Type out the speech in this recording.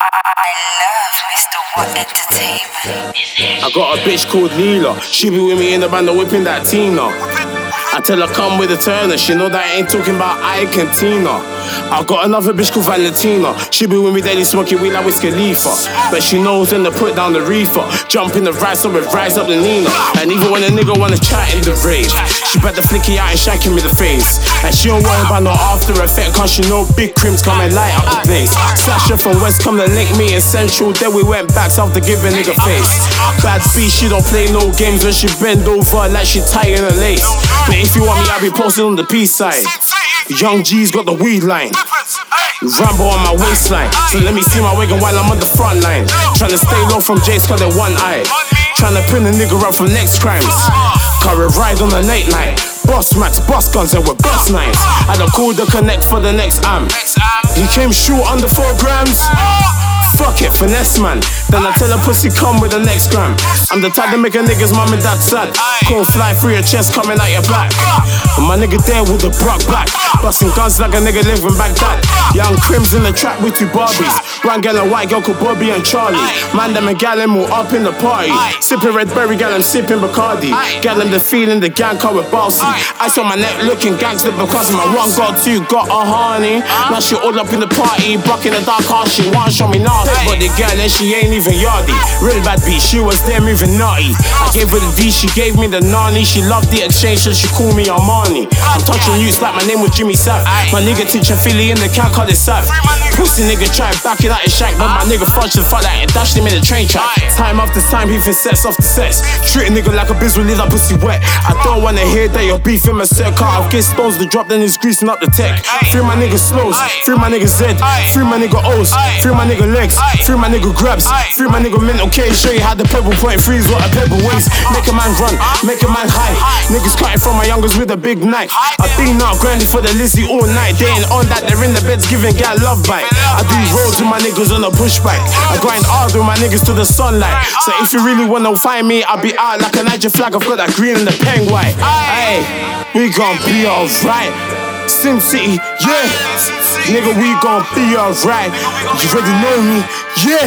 I got a bitch called Leela. She be with me in the band, whipping that Tina. I tell her come with a Turner. She know that I ain't talking about Ike and Tina. I got another bitch called Valentina. She be with me daily smoking weed like Wiz Khalifa. But she knows when to put down the reefer. Jump in the rise up and rise up the Nina. And even when a nigga wanna chat in the rave, she better flicky out and shanking me the face. And she don't worry about no after effect, cause she know big crims come and light up the place. Sasha from West come to link me in Central, then we went back south to give a nigga face. Bad B, she don't play no games when she bend over like she tying a lace. But if you want me, I'll be posted on the P side. Young G's got the weed line. Rambo on my waistline. So let me see my wagon while I'm on the front line. Tryna stay low from Jake's cause they're one eye. Tryna print a nigga up from next crimes. Current ride on the night night. Boss max, boss guns, and we're boss knives. I done called the connect for the next am. He came short under four grams. Fuck it, finesse man. Then I tell a pussy come with the next gram. I'm the type to make a nigga's mom and dad sad. Call fly through your chest coming out your back. And my nigga there with the brock back. Busting guns like a nigga living back that. Young crims in the trap with two Barbies. One girl and white girl called Bobby and Charlie. Man, them and gal all up in the party. Sipping red berry, gal I'm sipping Bacardi. Gal the feeling, the gang car with bossy. Ice on my neck looking gangster because my one got two got a honey. Now she all up in the party, bucking the dark car, she want show me naughty. But the girl and she ain't even yardy. Real bad bitch, she was there moving naughty. I gave her the D, she gave me the nani. She loved the exchange, so she called me Armani. I'm touching you, like my name was Jimmy Sapp. My nigga teaching Philly in the cat called it Sapp. Pussy nigga try back it out his shack, but my nigga fudged the fuck out and dashed him in the train track. Time after time, he fin sets off the sets. Treat a nigga like a biz will leave that pussy wet. I don't wanna hear that you're beefing my set. Car, I'll get stones to drop, then it's greasing up the tech. Free my nigga slows, free my nigga Z, free my nigga O's, free my nigga legs, free my nigga grabs, free my nigga mental K. Show you how the pebble point freeze what a pebble weighs. Make a man run, make a man high. Niggas cutting from my youngers with a big knife. I been out grinding for the Lizzie all night. They ain't on that, they're in the beds giving gal love bite. I do roads with my niggas on a pushback. I grind hard with my niggas to the sunlight. So if you really wanna find me, I'll be out like a Niger flag. I've got that green and the pen white. Hey, we gon' be alright. Sim City, yeah. Nigga, we gon' be alright. You already know me, yeah.